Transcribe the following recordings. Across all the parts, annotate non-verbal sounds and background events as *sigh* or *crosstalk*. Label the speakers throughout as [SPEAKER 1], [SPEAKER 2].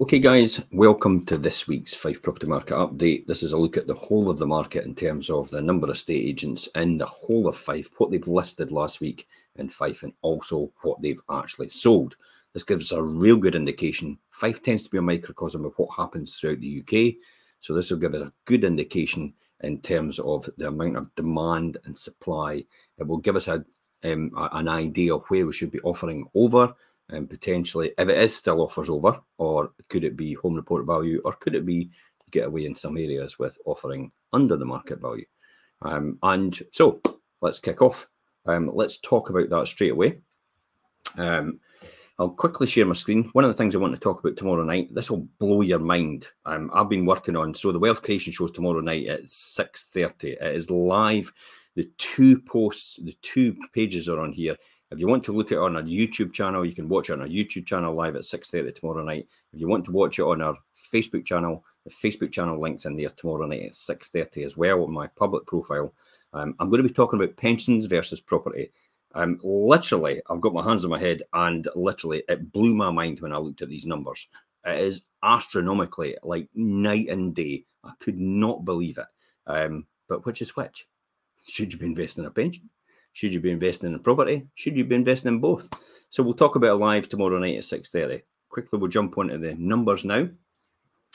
[SPEAKER 1] Okay, guys, welcome to this week's Fife Property Market Update. This is a look at the whole of the market in terms of the number of estate agents in the whole of Fife, what they've listed last week in Fife, and also what they've actually sold. This gives us a real good indication. Fife tends to be a microcosm of what happens throughout the UK. So, this will give us a good indication in terms of the amount of demand and supply. It will give us a, um, an idea of where we should be offering over and potentially if it is still offers over, or could it be home report value, or could it be get away in some areas with offering under the market value? Um, and so let's kick off. Um, let's talk about that straight away. Um, I'll quickly share my screen. One of the things I want to talk about tomorrow night, this will blow your mind. Um, I've been working on so the wealth creation show tomorrow night at six thirty. It is live. The two posts, the two pages are on here. If you want to look at it on our YouTube channel, you can watch it on our YouTube channel live at 6.30 tomorrow night. If you want to watch it on our Facebook channel, the Facebook channel link's in there tomorrow night at 6.30 as well on my public profile. Um, I'm going to be talking about pensions versus property. Um, literally, I've got my hands on my head and literally it blew my mind when I looked at these numbers. It is astronomically like night and day. I could not believe it. Um, but which is which? *laughs* Should you be investing in a pension? Should you be investing in property? Should you be investing in both? So we'll talk about it live tomorrow night at 6.30. Quickly, we'll jump onto the numbers now.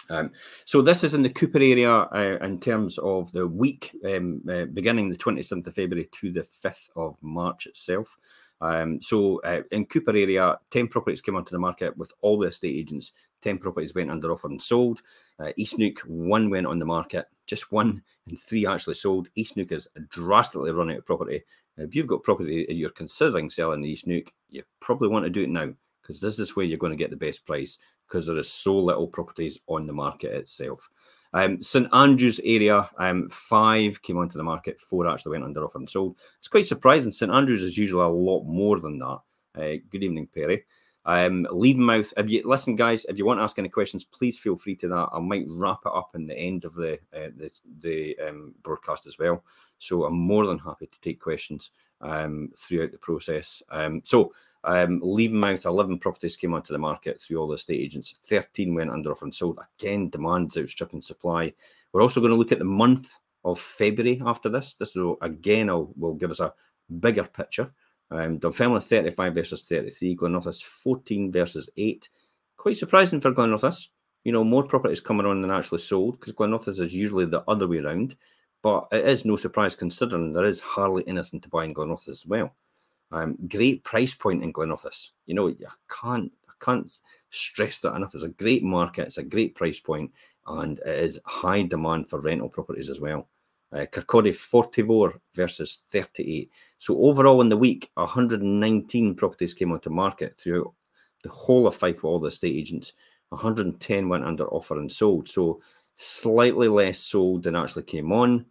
[SPEAKER 1] Um, so this is in the Cupar area uh, in terms of the week um, uh, beginning the 27th of February to the 5th of March itself. Um, so uh, in Cupar area, 10 properties came onto the market with all the estate agents. 10 properties went under offer and sold. Uh, East Neuk, one went on the market, just one, and three actually sold. East Neuk has drastically run out of property if you've got property you're considering selling the East Neuk, you probably want to do it now because this is where you're going to get the best price because there is so little properties on the market itself. Um, St Andrews area, um, five came onto the market, four actually went under offer and sold. It's quite surprising. St Andrews is usually a lot more than that. Uh, good evening, Perry. Um, Levenmouth, if you listen, guys, if you want to ask any questions, please feel free to that. I might wrap it up in the end of the uh, the, the um, broadcast as well. So I'm more than happy to take questions um, throughout the process. Um, so um, Levenmouth, 11 properties came onto the market through all the estate agents. 13 went under offer and sold. Again, demand's outstripping supply. We're also going to look at the month of February after this. This will again will, will give us a bigger picture. Um, Dunfermline 35 versus 33, Glenrothes 14 versus 8. Quite surprising for Glenrothes. You know, more properties coming on than actually sold because Glenrothes is usually the other way around. But it is no surprise considering there is hardly anything to buy in Glenrothes as well. Um, great price point in Glenrothes. You know, I can't I can't stress that enough. It's a great market, it's a great price point, and it is high demand for rental properties as well. Uh, Kirkcaldy 44 versus 38. So overall in the week, 119 properties came onto market throughout the whole of Fife with all the estate agents. 110 went under offer and sold. So slightly less sold than actually came on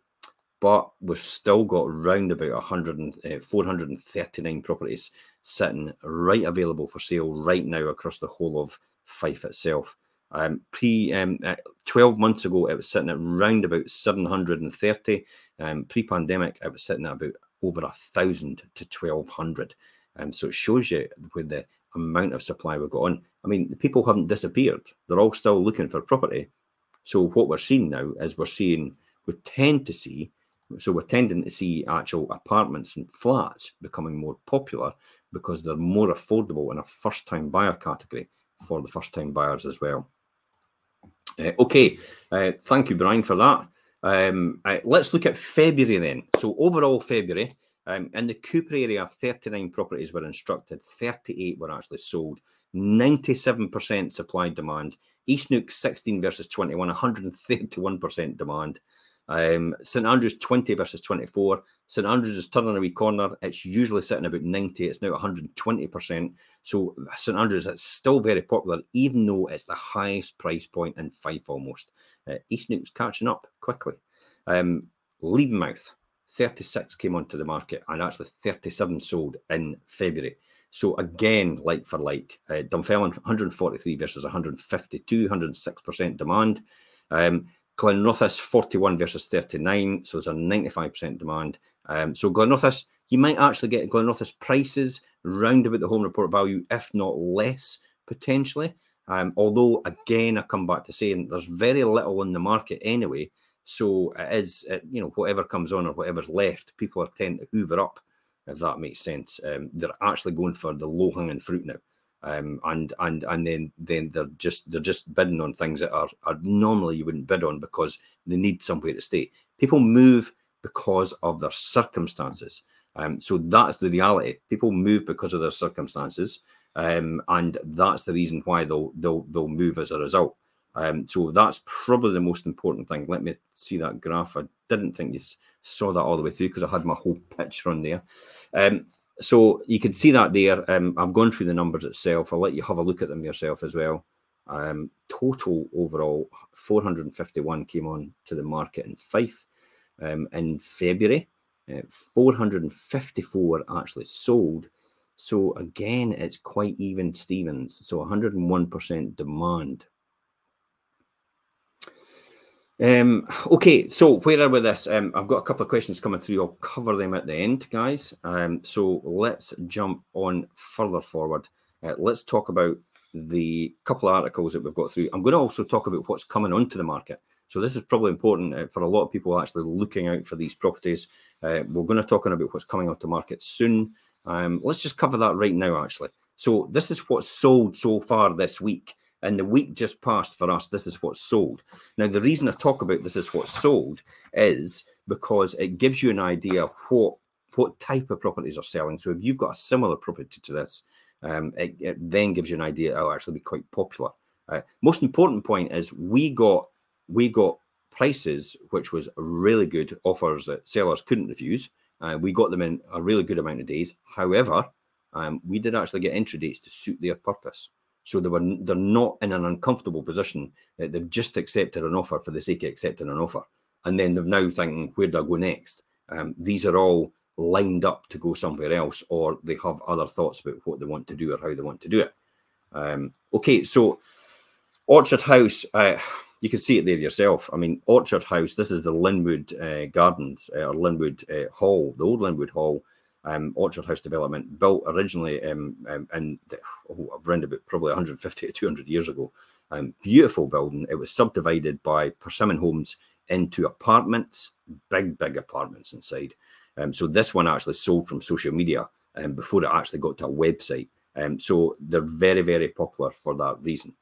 [SPEAKER 1] but we've still got around about 100 uh, 439 properties sitting right available for sale right now across the whole of Fife itself. Um, pre um, uh, 12 months ago, it was sitting at around about 730. Um, Pre pandemic, it was sitting at about over a thousand to 1200. Um, so it shows you with the amount of supply we've got on. I mean, the people haven't disappeared, they're all still looking for property. So what we're seeing now is we're seeing, we tend to see so we're tending to see actual apartments and flats becoming more popular because they're more affordable in a first time buyer category for the first time buyers as well. Uh, okay, uh, thank you, Brian, for that. Um, uh, let's look at February then. So, overall, February, um, in the Cupar area, 39 properties were instructed, 38 were actually sold, 97% supply demand. East Neuk 16 versus 21, 131% demand. Um, St Andrews 20 versus 24. St Andrews is turning a wee corner. It's usually sitting about 90. It's now 120%. So St Andrews is still very popular, even though it's the highest price point in Fife almost. Uh, East Neuk's catching up quickly. Um, Levenmouth 36 came onto the market and actually 37 sold in February. So again, like for like, uh, Dunfermline 143 versus 152, 106% demand. Um, Glenrothes 41 versus 39, so there's a 95% demand. Um, so Glenrothes, you might actually get Glenrothes prices round about the home report value, if not less, potentially. Um, although, again, I come back to saying there's very little in the market anyway. So it is, it, you know, whatever comes on or whatever's left, people are tend to hoover up, if that makes sense. Um, they're actually going for the low hanging fruit now. Um, and and and then then they're just they're just bidding on things that are, are normally you wouldn't bid on because they need somewhere to stay. People move because of their circumstances. Um, so that's the reality. People move because of their circumstances, um, and that's the reason why they'll they'll they'll move as a result. Um, so that's probably the most important thing. Let me see that graph. I didn't think you saw that all the way through because I had my whole picture on there. So you can see that there. Um, I've gone through the numbers itself. I'll let you have a look at them yourself as well. Um, total overall, 451 came on to the market in Fife um, in February. Uh, 454 actually sold. So again, it's quite even, Stevens. So 101% demand. Um, okay, so where are we this? Um, I've got a couple of questions coming through. I'll cover them at the end, guys. Um, so let's jump on further forward. Uh, let's talk about the couple of articles that we've got through. I'm going to also talk about what's coming onto the market. So this is probably important uh, for a lot of people actually looking out for these properties. Uh, we're going to talk about what's coming onto market soon. Um, let's just cover that right now, actually. So this is what's sold so far this week. And the week just passed for us, this is what's sold. Now, the reason I talk about this is what's sold is because it gives you an idea what what type of properties are selling. So if you've got a similar property to this, um, it, it, then gives you an idea it'll actually be quite popular. Uh, most important point is we got we got prices which was really good offers that sellers couldn't refuse. Uh, we got them in a really good amount of days. However, um, we did actually get entry dates to suit their purpose. So they were they're not in an uncomfortable position. Uh, they've just accepted an offer for the sake of accepting an offer, and then they're now thinking, where do I go next? Um, these are all lined up to go somewhere else, or they have other thoughts about what they want to do or how they want to do it. Um, okay, so Orchard House, uh, you can see it there yourself. I mean, Orchard House. This is the Linwood uh, Gardens uh, or Linwood uh, Hall, the old Linwood Hall um, Orchard House development, built originally um, um, in the, oh, around about probably 150 *laughs* to 200 years ago. Um, beautiful building. It was subdivided by Persimmon Homes into apartments, big, big apartments inside. Um, so this one actually sold from social media um, before it actually got to a website. Um, so they're very, very popular for that reason.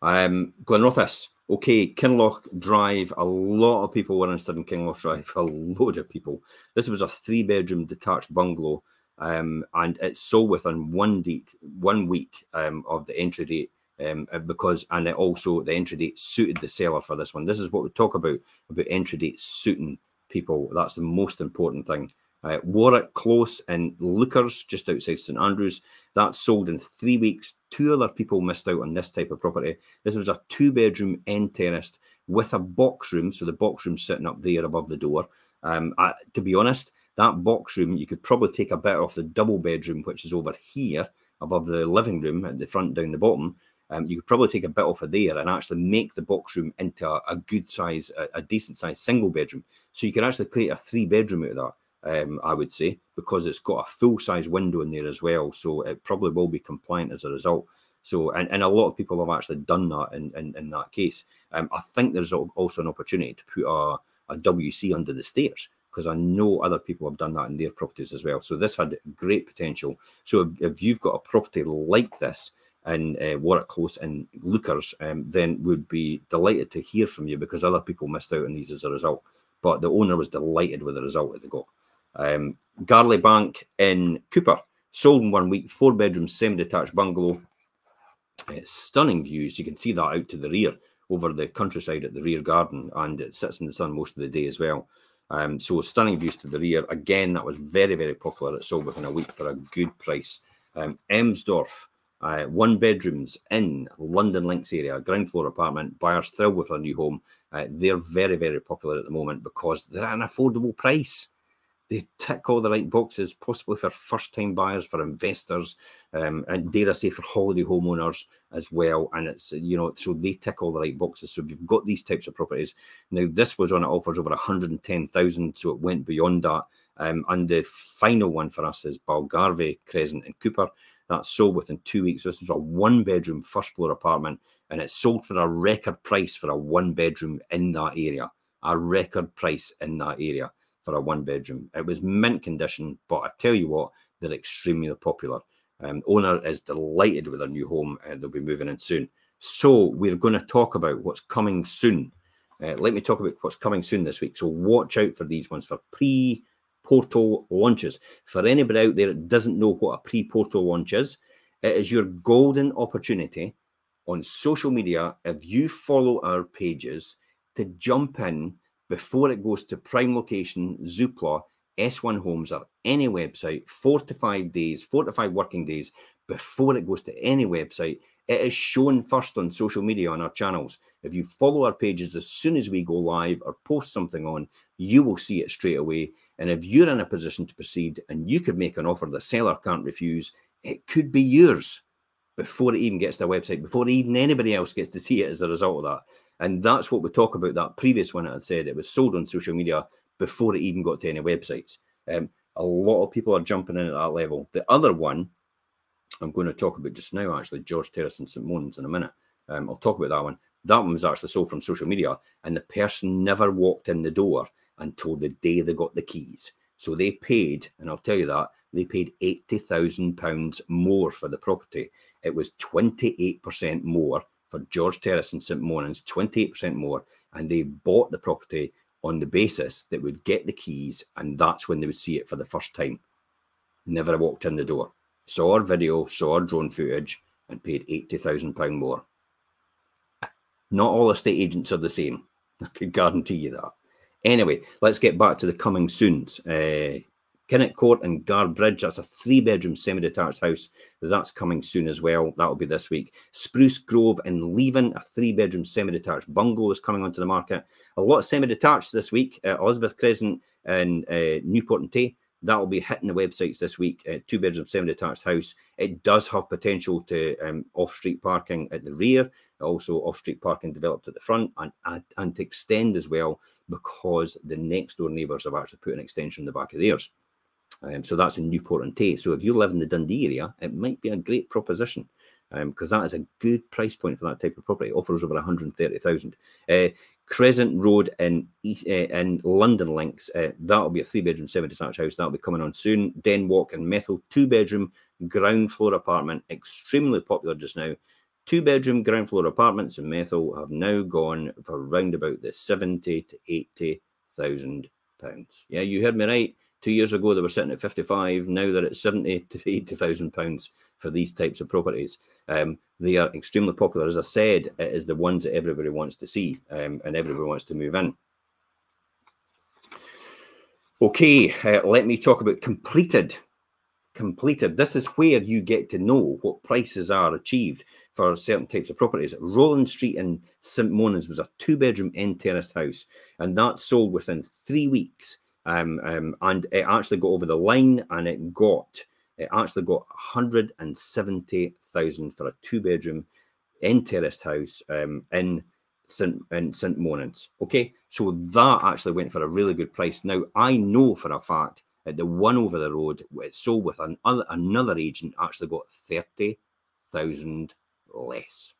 [SPEAKER 1] Um, Glenrothes, okay, Kinloch Drive. A lot of people were interested in Kinloch Drive. *laughs* A load of people. This was a three-bedroom detached bungalow, um, and it sold within one week, one week um, of the entry date. Um, uh, because and it also the entry date suited the seller for this one. This is what we talk about about entry date suiting people. That's the most important thing. Uh, Warwick Close in Leuchars, just outside St Andrews, that sold in three weeks. Two other people missed out on this type of property. This was a two bedroom end terraced with a box room. So the box room sitting up there above the door. Um, I, to be honest, that box room, you could probably take a bit off the double bedroom, which is over here above the living room at the front down the bottom. Um, you could probably take a bit off of there and actually make the box room into a, a good size, a, a decent size single bedroom. So you could actually create a three bedroom out of that um, I would say, because it's got a full size window in there as well. So it probably will be compliant as a result. So, and, and a lot of people have actually done that in, in, in that case. Um, I think there's also an opportunity to put a, a WC under the stairs because I know other people have done that in their properties as well. So this had great potential. So if, if you've got a property like this in uh, Warwick Close and Leuchars, um, then would be delighted to hear from you because other people missed out on these as a result. But the owner was delighted with the result that they got. Um, Garley Bank in Cupar sold in one week, four bedroom, semi detached bungalow. Uh, stunning views. You can see that out to the rear over the countryside at the rear garden, and it sits in the sun most of the day as well. Um, so stunning views to the rear. Again, that was very, very popular. It sold within a week for a good price. Um, Emsdorf, uh, one bedrooms in Lundin Links area, ground floor apartment. Buyers thrilled with their new home. Uh, they're very, very popular at the moment because they're at an affordable price they tick all the right boxes, possibly for first time buyers, for investors, um, and dare I say for holiday homeowners as well. And it's, you know, so they tick all the right boxes. So if you've got these types of properties, now this was on it offers over 110,000, so it went beyond that. Um, and the final one for us is Balgarve Crescent and Cupar. That sold within two weeks. This was a one bedroom first floor apartment and it sold for a record price for a one bedroom in that area. A record price in that area for a one bedroom. It was mint condition, but I tell you what, they're extremely popular. Um, owner is delighted with their new home and they'll be moving in soon. So we're going to talk about what's coming soon. Uh, let me talk about what's coming soon this week. So watch out for these ones for pre portal launches. For anybody out there that doesn't know what a pre portal launch is, it is your golden opportunity on social media if you follow our pages to jump in before it goes to prime location, Zoopla, S1 Homes, or any website, four to five days, four to five working days before it goes to any website. It is shown first on social media on our channels. If you follow our pages as soon as we go live or post something on, you will see it straight away. And if you're in a position to proceed and you could make an offer the seller can't refuse, it could be yours before it even gets to the website, before even anybody else gets to see it as a result of that. And that's what we talk about that previous one I had said. It was sold on social media before it even got to any websites. Um, a lot of people are jumping in at that level. The other one I'm going to talk about just now, actually, George Terrace and St. Monans in a minute. Um, I'll talk about that one. That one was actually sold from social media, and the person never walked in the door until the day they got the keys. So they paid, and I'll tell you that, they paid £80,000 more for the property. It was 28% more for George Terrace and St. Monans, 28% more, and they bought the property on the basis that would get the keys, and that's when they would see it for the first time. Never walked in the door. Saw our video, saw our drone footage, and paid £80,000 more. Not all estate agents are the same. *laughs* I can guarantee you that. Anyway, let's get back to the coming soons. Uh, Kinnet Court and Guardbridge, that's a three bedroom semi detached house. That's coming soon as well. That'll be this week. Spruce Grove and Leven, a three bedroom semi detached bungalow is coming onto the market. A lot of semi detached this week. Uh, Elizabeth Crescent and uh, Newport and Tay. That'll be hitting the websites this week. Uh, two bedroom semi detached house. It does have potential to um, off street parking at the rear, also off street parking developed at the front, and, and, and to extend as well because the next door neighbours have actually put an extension in the back of theirs. Um, so that's in Newport and Tay. So if you live in the Dundee area, it might be a great proposition because um, that is a good price point for that type of property. It offers over 130,000. Uh, Crescent Road in East, uh, in Lundin Links, uh, that'll be a three bedroom, seven detached house. That'll be coming on soon. Den Walk and Methil, two bedroom, ground floor apartment, extremely popular just now. Two bedroom ground floor apartments in Methil have now gone for around about the 70 to 80,000 pounds. Yeah, you heard me right. Two years ago, they were sitting at 55. Now they're at 70 to 80,000 pounds for these types of properties. Um, they are extremely popular. As I said, it is the ones that everybody wants to see um, and everybody wants to move in. Okay, uh, let me talk about completed. Completed. This is where you get to know what prices are achieved for certain types of properties. Roland Street in St. Monans was a two bedroom end terraced house, and that sold within three weeks um, um, and it actually got over the line and it got it actually got 170,000 for a two bedroom in terraced house um, in St in St Monans. Okay, so that actually went for a really good price. Now I know for a fact that the one over the road it sold with another another agent actually got thirty thousand less.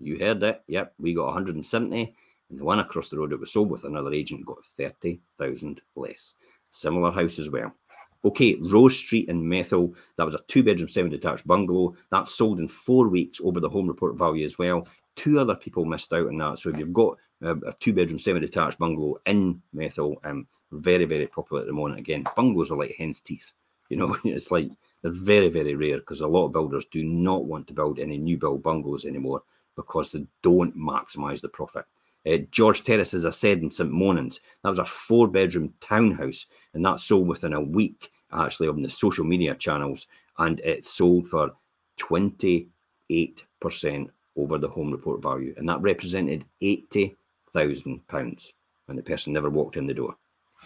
[SPEAKER 1] You heard it. Yep, we got 170. And the one across the road that was sold with another agent got 30,000 less. Similar house as well. Okay, Rose Street in Methil, that was a two bedroom, seven detached bungalow. That sold in four weeks over the home report value as well. Two other people missed out on that. So if you've got a, a two bedroom, seven detached bungalow in Methil, um, very, very popular at the moment. Again, bungalows are like hen's teeth. You know, *laughs* it's like they're very, very rare because a lot of builders do not want to build any new build bungalows anymore because they don't maximize the profit. Uh, George Terrace, as I said, in St. Monans, that was a four bedroom townhouse, and that sold within a week actually on the social media channels, and it sold for 28% over the home report value, and that represented £80,000. And the person never walked in the door.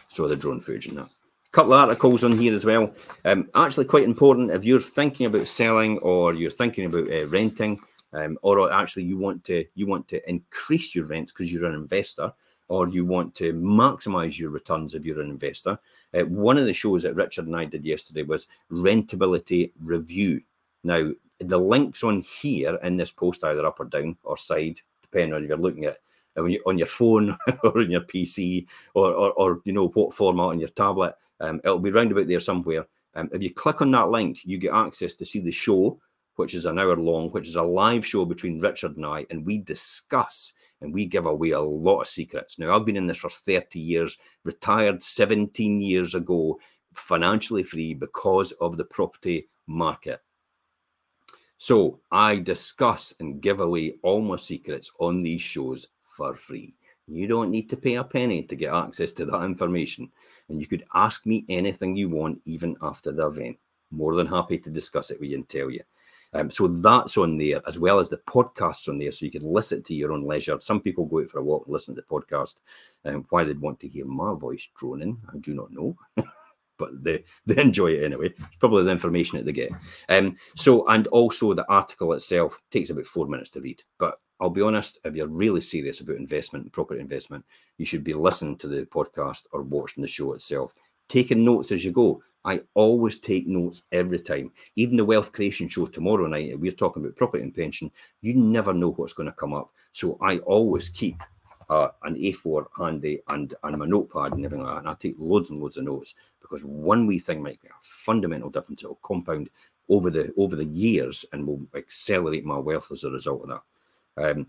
[SPEAKER 1] So the drone footage and that. A couple of articles on here as well. Um, actually, quite important if you're thinking about selling or you're thinking about uh, renting um, or actually you want to you want to increase your rents because you're an investor or you want to maximize your returns if you're an investor. Uh, one of the shows that Richard and I did yesterday was rentability review. Now, the links on here in this post, either up or down or side, depending on if you're looking at you, on your phone *laughs* or on your PC or, or, or, you know what format on your tablet. Um, it'll be round about there somewhere. Um, if you click on that link, you get access to see the show, which is an hour long, which is a live show between Richard and I, and we discuss and we give away a lot of secrets. Now, I've been in this for 30 years, retired 17 years ago, financially free because of the property market. So I discuss and give away all my secrets on these shows for free. You don't need to pay a penny to get access to that information. And you could ask me anything you want, even after the event. More than happy to discuss it with you and tell you. Um, so that's on there, as well as the podcasts on there, so you can listen to your own leisure. Some people go out for a walk and listen to the podcast. Um, why they'd want to hear my voice droning, I do not know. *laughs* but they, they enjoy it anyway. It's probably the information that they get. Um, so, and also the article itself takes about four minutes to read. But I'll be honest, if you're really serious about investment property investment, you should be listening to the podcast or watching the show itself, taking notes as you go. I always take notes every time. Even the wealth creation show tomorrow night, we're talking about property and pension. You never know what's going to come up. So I always keep uh, an A4 handy and, and my notepad and everything like that. And I take loads and loads of notes because one wee thing might make a fundamental difference. It'll compound over the over the years and will accelerate my wealth as a result of that. Um,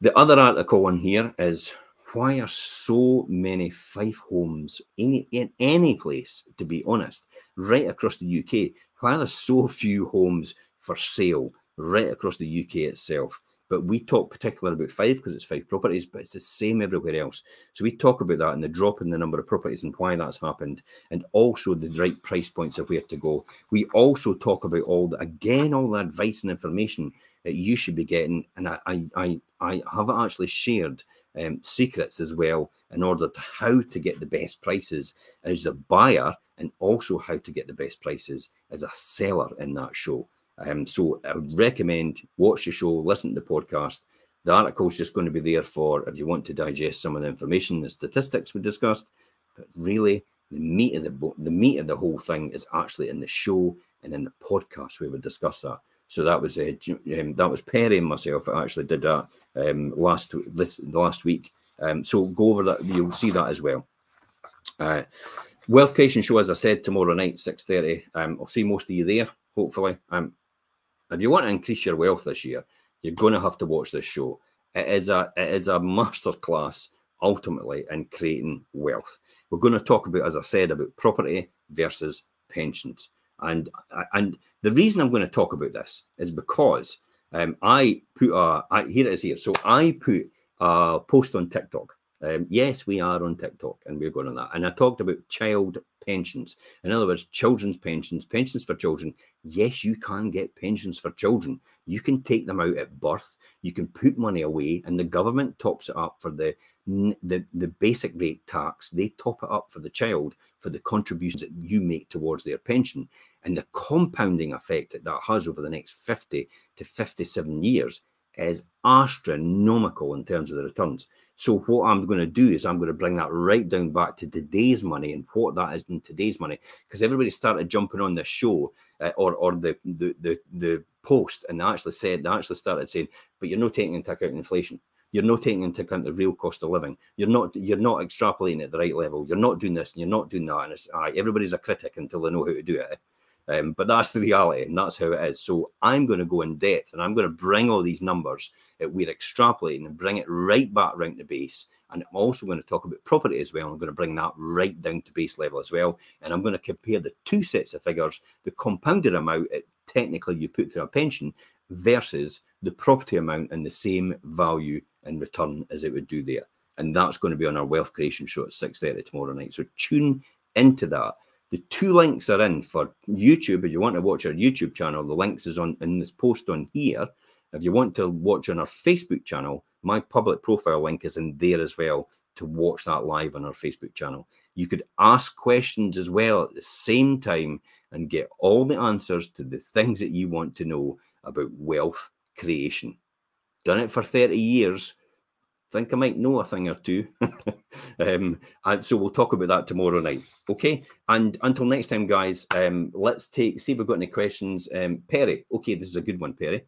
[SPEAKER 1] the other article on here is why are so many Fife homes in, in any place, to be honest, right across the UK? Why are there so few homes for sale right across the UK itself? But we talk particularly about Fife because it's Fife properties, but it's the same everywhere else. So we talk about that and the drop in the number of properties and why that's happened, and also the right price points of where to go. We also talk about all the again all the advice and information that you should be getting. And I I I, I have actually shared um, secrets as well in order to how to get the best prices as a buyer and also how to get the best prices as a seller in that show. Um, so I would recommend watch the show, listen to the podcast. The article is just going to be there for if you want to digest some of the information, the statistics we discussed. But really, the meat of the the meat of the whole thing is actually in the show and in the podcast where we discuss that. So that was uh, um, that was Perry and myself actually did that um, last this last week. Um, so go over that; you'll see that as well. Uh, Wealth Creation Show, as I said, tomorrow night, six thirty. Um, I'll see most of you there, hopefully. Um, if you want to increase your wealth this year, you're going to have to watch this show. It is a it is a masterclass ultimately in creating wealth. We're going to talk about, as I said, about property versus pensions. And and the reason I'm going to talk about this is because um, I put a I, here it is here. So I put a post on TikTok. Um, yes, we are on TikTok and we're going on that. And I talked about child pensions. In other words, children's pensions, pensions for children. Yes, you can get pensions for children. You can take them out at birth. You can put money away, and the government tops it up for the the, the basic rate tax. They top it up for the child for the contributions that you make towards their pension. And the compounding effect that that has over the next 50 to 57 years is astronomical in terms of the returns. So what I'm going to do is I'm going to bring that right down back to today's money and what that is in today's money, because everybody started jumping on the show uh, or or the, the the the post and they actually said they actually started saying, but you're not taking into account inflation. You're not taking into account the real cost of living. You're not you're not extrapolating at the right level. You're not doing this and you're not doing that. And it's aye, everybody's a critic until they know how to do it. Um, but that's the reality, and that's how it is. So I'm going to go in depth, and I'm going to bring all these numbers that we're extrapolating and bring it right back around the base. And I'm also going to talk about property as well. I'm going to bring that right down to base level as well. And I'm going to compare the two sets of figures, the compounded amount it technically you put through a pension versus the property amount and the same value and return as it would do there. And that's going to be on our wealth creation show at 6:30 tomorrow night. So tune into that the two links are in for YouTube. If you want to watch our YouTube channel, the links is on in this post on here. If you want to watch on our Facebook channel, my public profile link is in there as well to watch that live on our Facebook channel. You could ask questions as well at the same time and get all the answers to the things that you want to know about wealth creation. Done it for 30 years. Think I might know a thing or two. *laughs* um, and so we'll talk about that tomorrow night. Okay. And until next time, guys, um, let's take see if we've got any questions. Um, Perry, okay, this is a good one, Perry.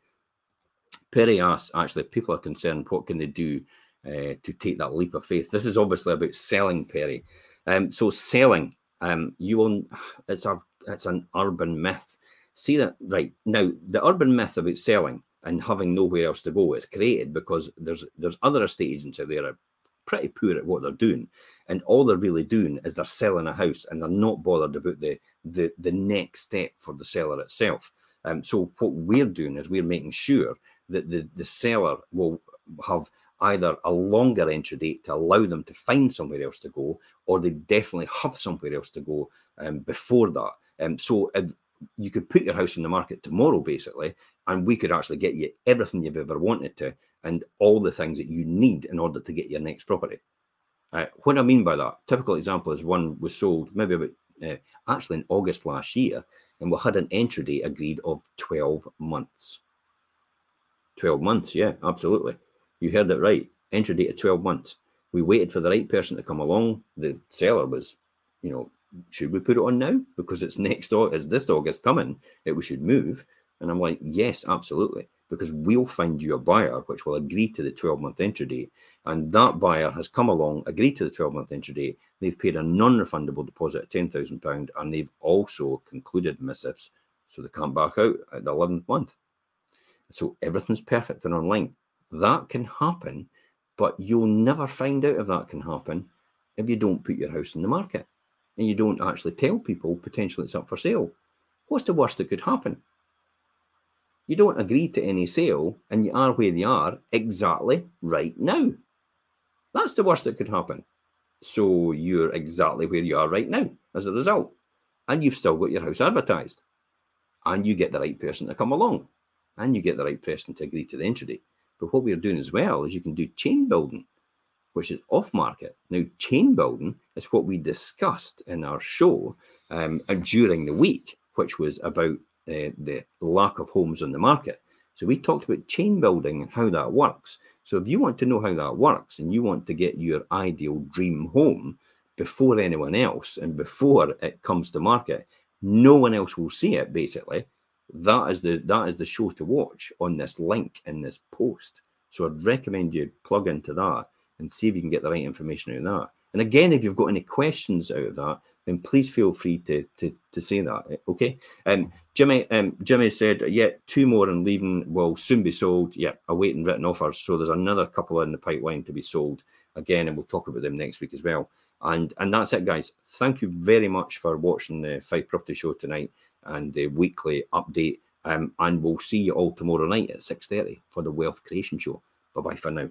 [SPEAKER 1] Perry asks, actually, if people are concerned, what can they do uh, to take that leap of faith? This is obviously about selling, Perry. Um, so selling, um, you will. It's a it's an urban myth. See that right now. The urban myth about selling and having nowhere else to go is created because there's there's other estate agents out there are pretty poor at what they're doing, and all they're really doing is they're selling a house and they're not bothered about the the the next step for the seller itself. Um, so what we're doing is we're making sure that the the seller will have either a longer entry date to allow them to find somewhere else to go, or they definitely have somewhere else to go um, before that. Um, so you could put your house in the market tomorrow, basically, and we could actually get you everything you've ever wanted to and all the things that you need in order to get your next property. Uh, what I mean by that, typical example is one was sold maybe about uh, actually in August last year, and we had an entry date agreed of 12 months. 12 months, yeah, absolutely. You heard it right. Entry date of 12 months. We waited for the right person to come along. The seller was, you know, should we put it on now? Because it's next it's this August coming it we should move. And I'm like yes absolutely. Because we'll find you a buyer which will agree to the 12 month entry date. And that buyer has come along agreed to the 12 month entry date. They've paid a non-refundable deposit of 10,000 pound and they've also concluded missives. So they can't back out at the 11th month. So everything's perfect and online. That can happen but you'll never find out if that can happen if you don't put your house in the market and you don't actually tell people potentially it's up for sale, what's the worst that could happen? You don't agree to any sale and you are where you are exactly right now. That's the worst that could happen. So you're exactly where you are right now as a result. And you've still got your house advertised. And you get the right person to come along. And you get the right person to agree to the entry. But what we're doing as well is you can do chain building which is off market. Now, chain building is what we discussed in our show um, during the week, which was about uh, the lack of homes on the market. So, we talked about chain building and how that works. So, if you want to know how that works and you want to get your ideal dream home before anyone else and before it comes to market, no one else will see it basically. That is the that is the show to watch on this link in this post. So I'd recommend you plug into that and see if you can get the right information out of that. And again, if you've got any questions out of that, then please feel free to to, to say that. Eh, okay. Um, Jimmy um, Jimmy said, yeah, two more and leaving will soon be sold. Yeah, awaiting written offers. So there's another couple in the pipeline to be sold again, and we'll talk about them next week as well. And and that's it, guys. Thank you very much for watching the Fife Property Show tonight and the weekly update. Um, and we'll see you all tomorrow night at 6.30 for the Wealth Creation Show. Bye-bye for now.